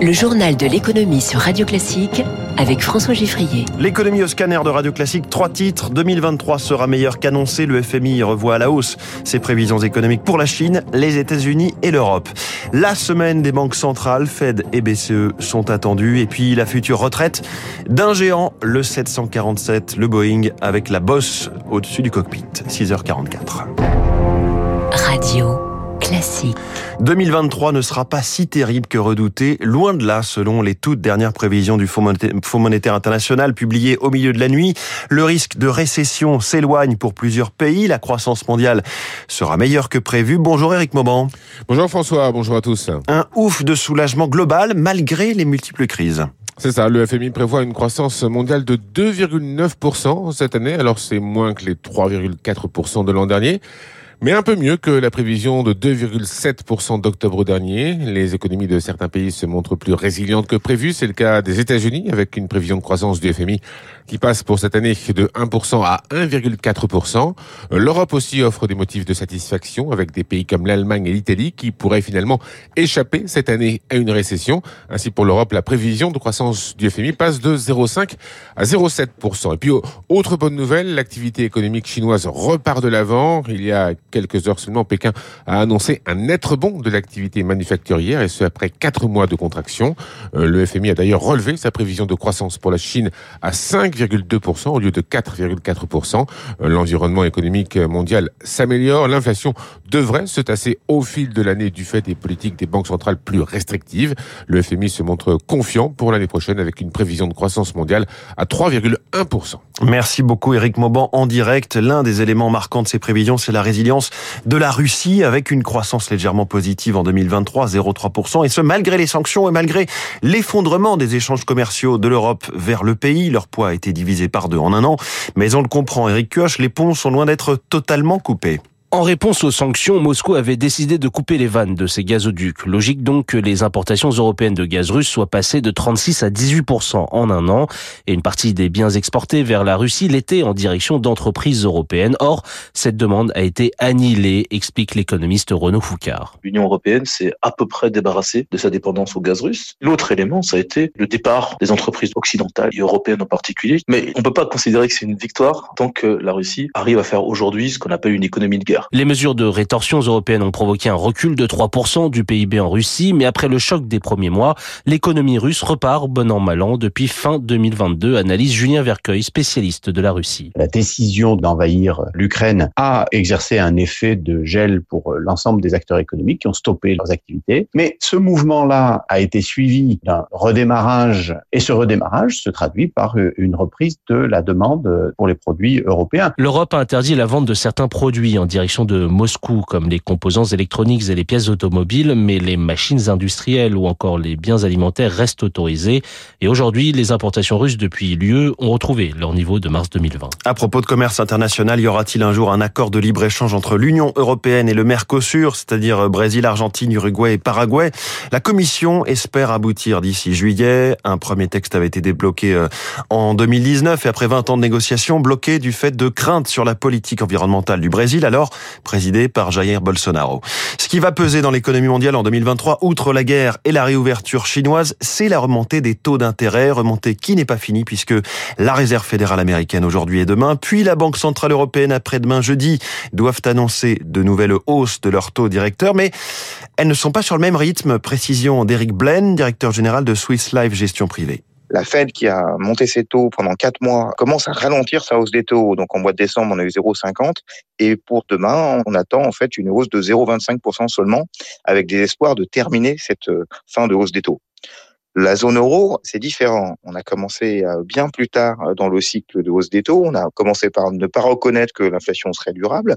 Le journal de l'économie sur Radio Classique avec François Giffrier. L'économie au scanner de Radio Classique, trois titres. 2023 sera meilleur qu'annoncé. Le FMI revoit à la hausse ses prévisions économiques pour la Chine, les États-Unis et l'Europe. La semaine des banques centrales, Fed et BCE sont attendues. Et puis la future retraite d'un géant, le 747, le Boeing, avec la bosse au-dessus du cockpit. 6h44. Radio. Classique. 2023 ne sera pas si terrible que redouté, loin de là selon les toutes dernières prévisions du Fonds monétaire international publiées au milieu de la nuit. Le risque de récession s'éloigne pour plusieurs pays, la croissance mondiale sera meilleure que prévu. Bonjour Eric Mauban. Bonjour François, bonjour à tous. Un ouf de soulagement global malgré les multiples crises. C'est ça, le FMI prévoit une croissance mondiale de 2,9% cette année, alors c'est moins que les 3,4% de l'an dernier mais un peu mieux que la prévision de 2,7% d'octobre dernier. Les économies de certains pays se montrent plus résilientes que prévu. C'est le cas des États-Unis avec une prévision de croissance du FMI qui passe pour cette année de 1% à 1,4%. L'Europe aussi offre des motifs de satisfaction avec des pays comme l'Allemagne et l'Italie qui pourraient finalement échapper cette année à une récession. Ainsi pour l'Europe, la prévision de croissance du FMI passe de 0,5 à 0,7%. Et puis autre bonne nouvelle, l'activité économique chinoise repart de l'avant. Il y a quelques heures seulement, Pékin a annoncé un net rebond de l'activité manufacturière et ce après quatre mois de contraction. Euh, le FMI a d'ailleurs relevé sa prévision de croissance pour la Chine à 5,2% au lieu de 4,4%. Euh, l'environnement économique mondial s'améliore. L'inflation devrait se tasser au fil de l'année du fait des politiques des banques centrales plus restrictives. Le FMI se montre confiant pour l'année prochaine avec une prévision de croissance mondiale à 3,1%. Merci beaucoup Eric Mauban en direct. L'un des éléments marquants de ces prévisions, c'est la résilience de la Russie avec une croissance légèrement positive en 2023, 0,3%, et ce malgré les sanctions et malgré l'effondrement des échanges commerciaux de l'Europe vers le pays. Leur poids a été divisé par deux en un an, mais on le comprend, Eric Kioch, les ponts sont loin d'être totalement coupés. En réponse aux sanctions, Moscou avait décidé de couper les vannes de ses gazoducs. Logique donc que les importations européennes de gaz russe soient passées de 36 à 18 en un an et une partie des biens exportés vers la Russie l'étaient en direction d'entreprises européennes. Or, cette demande a été annihilée, explique l'économiste Renaud Foucard. L'Union européenne s'est à peu près débarrassée de sa dépendance au gaz russe. L'autre élément, ça a été le départ des entreprises occidentales et européennes en particulier. Mais on ne peut pas considérer que c'est une victoire tant que la Russie arrive à faire aujourd'hui ce qu'on appelle une économie de guerre. Les mesures de rétorsion européennes ont provoqué un recul de 3% du PIB en Russie, mais après le choc des premiers mois, l'économie russe repart bon an mal an depuis fin 2022, analyse Julien Vercueil, spécialiste de la Russie. La décision d'envahir l'Ukraine a exercé un effet de gel pour l'ensemble des acteurs économiques qui ont stoppé leurs activités, mais ce mouvement-là a été suivi d'un redémarrage et ce redémarrage se traduit par une reprise de la demande pour les produits européens. L'Europe a interdit la vente de certains produits en direction de Moscou, comme les composants électroniques et les pièces automobiles, mais les machines industrielles ou encore les biens alimentaires restent autorisés. Et aujourd'hui, les importations russes depuis l'UE ont retrouvé leur niveau de mars 2020. À propos de commerce international, y aura-t-il un jour un accord de libre-échange entre l'Union européenne et le Mercosur, c'est-à-dire Brésil, Argentine, Uruguay et Paraguay? La Commission espère aboutir d'ici juillet. Un premier texte avait été débloqué euh, en 2019 et après 20 ans de négociations, bloqué du fait de craintes sur la politique environnementale du Brésil. Alors, présidé par Jair Bolsonaro. Ce qui va peser dans l'économie mondiale en 2023, outre la guerre et la réouverture chinoise, c'est la remontée des taux d'intérêt, remontée qui n'est pas finie puisque la Réserve fédérale américaine aujourd'hui et demain, puis la Banque centrale européenne après-demain jeudi, doivent annoncer de nouvelles hausses de leurs taux directeurs, mais elles ne sont pas sur le même rythme. Précision d'Eric Blaine, directeur général de Swiss Life Gestion Privée. La Fed qui a monté ses taux pendant quatre mois commence à ralentir sa hausse des taux. Donc en mois de décembre, on a eu 0,50 et pour demain, on attend en fait une hausse de 0,25% seulement avec des espoirs de terminer cette euh, fin de hausse des taux. La zone euro, c'est différent. On a commencé euh, bien plus tard euh, dans le cycle de hausse des taux. On a commencé par ne pas reconnaître que l'inflation serait durable.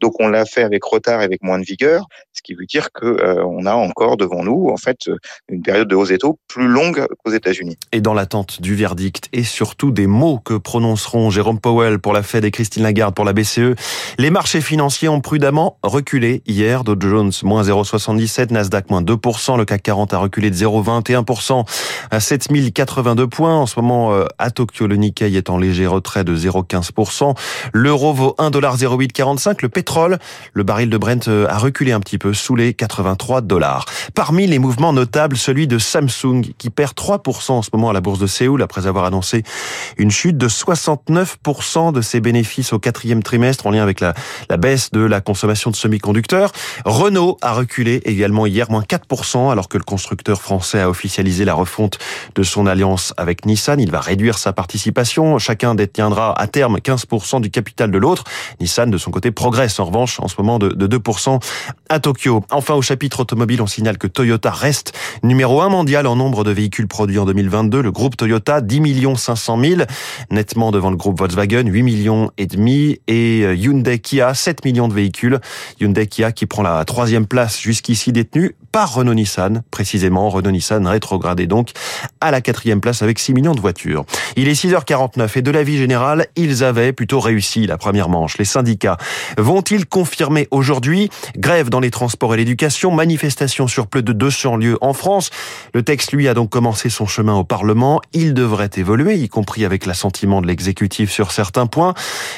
Donc on l'a fait avec retard et avec moins de vigueur, ce qui veut dire que euh, on a encore devant nous en fait une période de hausse des taux plus longue qu'aux États-Unis. Et dans l'attente du verdict et surtout des mots que prononceront Jérôme Powell pour la Fed et Christine Lagarde pour la BCE, les marchés financiers ont prudemment reculé hier. Dow Jones moins 0,77, Nasdaq moins 2%, le CAC 40 a reculé de 0,21%. 100 à 7082 points. En ce moment, euh, à Tokyo, le Nikkei est en léger retrait de 0,15%. L'euro vaut 1,0845. Le pétrole, le baril de Brent euh, a reculé un petit peu sous les 83 dollars. Parmi les mouvements notables, celui de Samsung qui perd 3% en ce moment à la bourse de Séoul après avoir annoncé une chute de 69% de ses bénéfices au quatrième trimestre en lien avec la, la baisse de la consommation de semi-conducteurs. Renault a reculé également hier, moins 4%, alors que le constructeur français a officialisé la refonte de son alliance avec Nissan. Il va réduire sa participation. Chacun détiendra à terme 15% du capital de l'autre. Nissan, de son côté, progresse en revanche en ce moment de, de 2% à Tokyo. Enfin, au chapitre automobile, on signale que Toyota reste numéro un mondial en nombre de véhicules produits en 2022. Le groupe Toyota, 10 millions 500 000, nettement devant le groupe Volkswagen, 8 millions et demi, et euh, Hyundai Kia, 7 millions de véhicules. Hyundai Kia qui prend la troisième place jusqu'ici détenue par Renault Nissan, précisément. Renault Nissan rétrogradé donc à la quatrième place avec 6 millions de voitures. Il est 6h49 et de la vie générale, ils avaient plutôt réussi la première manche. Les syndicats vont-ils confirmer aujourd'hui? Grève dans les transports et l'éducation, manifestation sur plus de 200 lieux en France. Le texte, lui, a donc commencé son chemin au Parlement. Il devrait évoluer, y compris avec l'assentiment de l'exécutif sur certains points.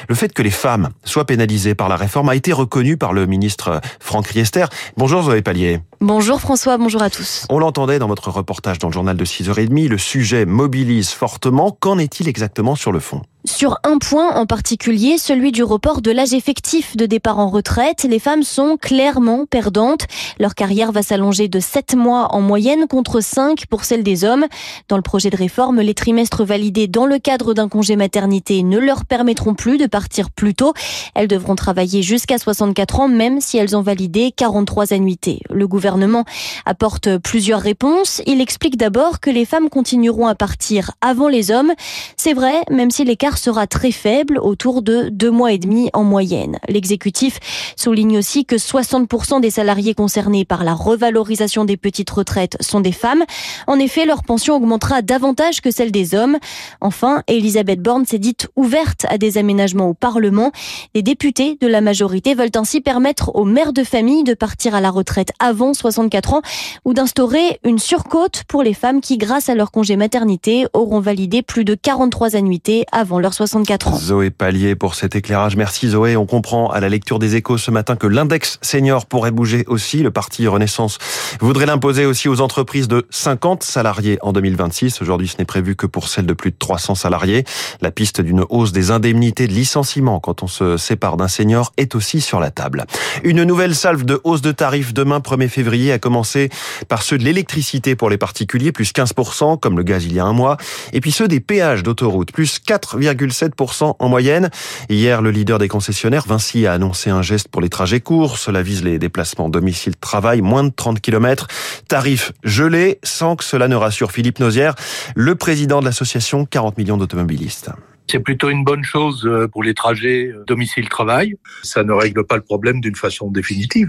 Le fait que les femmes soient pénalisées par la réforme a été reconnu par le ministre Franck Riester. Bonjour Zoé Pallier. Bonjour François, bonjour à tous. On l'entendait dans votre reportage dans le journal de 6h30, le sujet mobilise fortement. Qu'en est-il exactement sur le fond? Sur un point en particulier, celui du report de l'âge effectif de départ en retraite, les femmes sont clairement perdantes. Leur carrière va s'allonger de 7 mois en moyenne contre 5 pour celle des hommes. Dans le projet de réforme, les trimestres validés dans le cadre d'un congé maternité ne leur permettront plus de partir plus tôt. Elles devront travailler jusqu'à 64 ans même si elles ont validé 43 annuités. Le gouvernement apporte plusieurs réponses. Il explique d'abord que les femmes continueront à partir avant les hommes. C'est vrai, même si l'écart sera très faible, autour de deux mois et demi en moyenne. L'exécutif souligne aussi que 60% des salariés concernés par la revalorisation des petites retraites sont des femmes. En effet, leur pension augmentera davantage que celle des hommes. Enfin, Elisabeth Borne s'est dite ouverte à des aménagements au Parlement. Les députés de la majorité veulent ainsi permettre aux mères de famille de partir à la retraite avant 64 ans ou d'instaurer une surcote pour les femmes qui, grâce à leur congé maternité, auront validé plus de 43 annuités avant leurs 64 ans. Zoé Pallier pour cet éclairage. Merci Zoé. On comprend à la lecture des échos ce matin que l'index senior pourrait bouger aussi. Le parti Renaissance voudrait l'imposer aussi aux entreprises de 50 salariés en 2026. Aujourd'hui, ce n'est prévu que pour celles de plus de 300 salariés. La piste d'une hausse des indemnités de licenciement quand on se sépare d'un senior est aussi sur la table. Une nouvelle salve de hausse de tarifs demain 1er février a commencé par ceux de l'électricité pour les particuliers, plus 15%, comme le gaz il y a un mois, et puis ceux des péages d'autoroute, plus 4, 7% en moyenne. Hier, le leader des concessionnaires, Vinci, a annoncé un geste pour les trajets courts. Cela vise les déplacements domicile-travail, moins de 30 km. Tarif gelé, sans que cela ne rassure Philippe Nozière, le président de l'association 40 millions d'automobilistes. C'est plutôt une bonne chose euh, pour les trajets euh, domicile-travail. Ça ne règle pas le problème d'une façon définitive.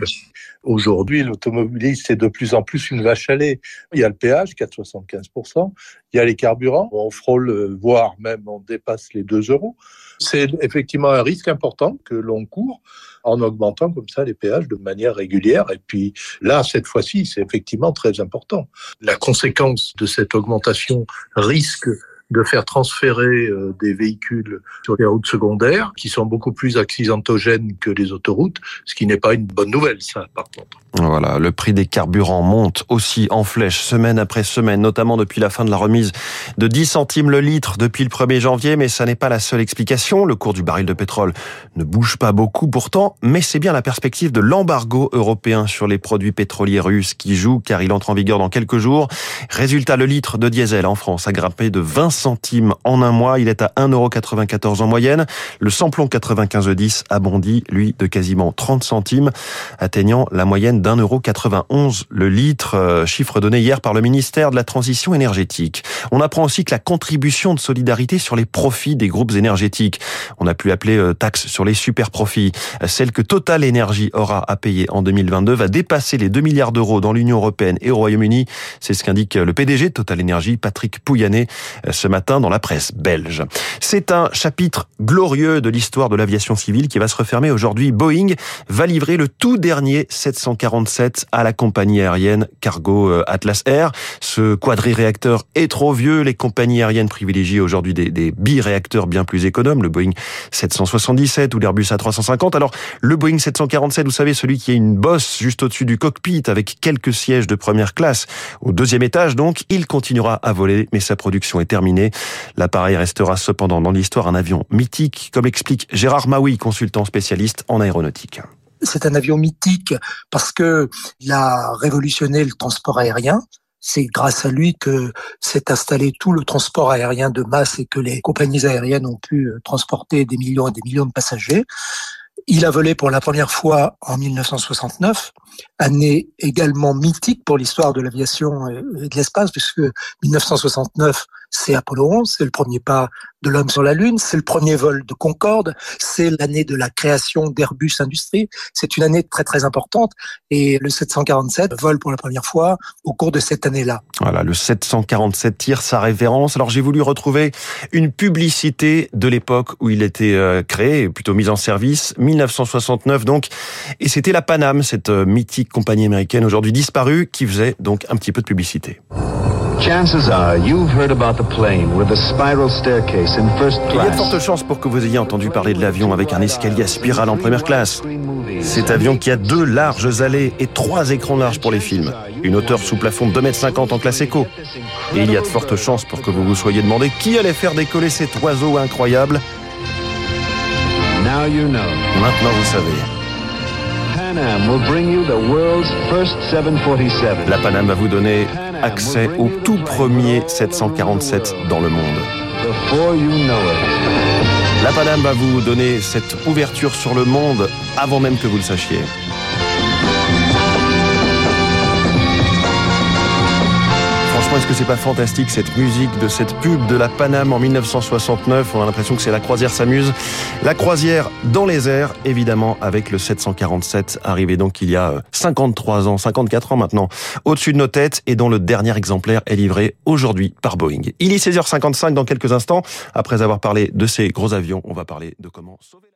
Aujourd'hui, l'automobiliste est de plus en plus une vache à lait. Il y a le péage, 4,75%. Il y a les carburants. On frôle, euh, voire même on dépasse les 2 euros. C'est effectivement un risque important que l'on court en augmentant comme ça les péages de manière régulière. Et puis là, cette fois-ci, c'est effectivement très important. La conséquence de cette augmentation risque de faire transférer euh, des véhicules sur les routes secondaires qui sont beaucoup plus accidentogènes que les autoroutes, ce qui n'est pas une bonne nouvelle, ça, par contre. Voilà, le prix des carburants monte aussi en flèche semaine après semaine, notamment depuis la fin de la remise de 10 centimes le litre depuis le 1er janvier, mais ça n'est pas la seule explication. Le cours du baril de pétrole ne bouge pas beaucoup pourtant, mais c'est bien la perspective de l'embargo européen sur les produits pétroliers russes qui joue car il entre en vigueur dans quelques jours. Résultat, le litre de diesel en France a grimpé de 20 centimes en un mois. Il est à 1,94€ en moyenne. Le samplon 95E10 a bondi, lui, de quasiment 30 centimes, atteignant la moyenne d'un euro 91 le litre, euh, chiffre donné hier par le ministère de la Transition énergétique. On apprend aussi que la contribution de solidarité sur les profits des groupes énergétiques, on a pu appeler euh, taxe sur les super profits, celle que Total Energy aura à payer en 2022 va dépasser les 2 milliards d'euros dans l'Union européenne et au Royaume-Uni. C'est ce qu'indique le PDG de Total Energy, Patrick Pouyanné. Ce matin dans la presse belge. C'est un chapitre glorieux de l'histoire de l'aviation civile qui va se refermer aujourd'hui. Boeing va livrer le tout dernier 747 à la compagnie aérienne Cargo euh, Atlas Air. Ce quadri-réacteur est trop vieux. Les compagnies aériennes privilégient aujourd'hui des, des bi-réacteurs bien plus économes, le Boeing 777 ou l'Airbus A350. Alors, le Boeing 747, vous savez, celui qui a une bosse juste au-dessus du cockpit avec quelques sièges de première classe au deuxième étage, donc, il continuera à voler, mais sa production est terminée. L'appareil restera cependant dans l'histoire un avion mythique, comme l'explique Gérard Maui, consultant spécialiste en aéronautique. C'est un avion mythique parce que il a révolutionné le transport aérien. C'est grâce à lui que s'est installé tout le transport aérien de masse et que les compagnies aériennes ont pu transporter des millions et des millions de passagers. Il a volé pour la première fois en 1969, année également mythique pour l'histoire de l'aviation et de l'espace, puisque 1969, c'est Apollo 11, c'est le premier pas de l'homme sur la Lune, c'est le premier vol de Concorde, c'est l'année de la création d'Airbus Industrie, c'est une année très très importante et le 747 vole pour la première fois au cours de cette année-là. Voilà, le 747 tire sa référence. Alors j'ai voulu retrouver une publicité de l'époque où il était euh, créé, plutôt mis en service, 1969 donc, et c'était la Paname, cette euh, mythique compagnie américaine aujourd'hui disparue qui faisait donc un petit peu de publicité. Chances are you've heard about the plane with a spiral staircase in first Il y a de fortes chances pour que vous ayez entendu parler de l'avion avec un escalier à spirale en première classe. Cet avion qui a deux larges allées et trois écrans larges pour les films. Une hauteur sous plafond de 2,50 m en classe éco. Et il y a de fortes chances pour que vous vous soyez demandé qui allait faire décoller cet oiseau incroyable. Now you know. Maintenant vous savez. Pan Am will bring you the world's first 747. La Paname va vous donner accès au tout premier 747 dans le monde. La Paname va vous donner cette ouverture sur le monde avant même que vous le sachiez. Est-ce que c'est pas fantastique cette musique de cette pub de la Paname en 1969 On a l'impression que c'est la croisière s'amuse. La croisière dans les airs, évidemment, avec le 747 arrivé donc il y a 53 ans, 54 ans maintenant, au-dessus de nos têtes et dont le dernier exemplaire est livré aujourd'hui par Boeing. Il est 16h55 dans quelques instants. Après avoir parlé de ces gros avions, on va parler de comment sauver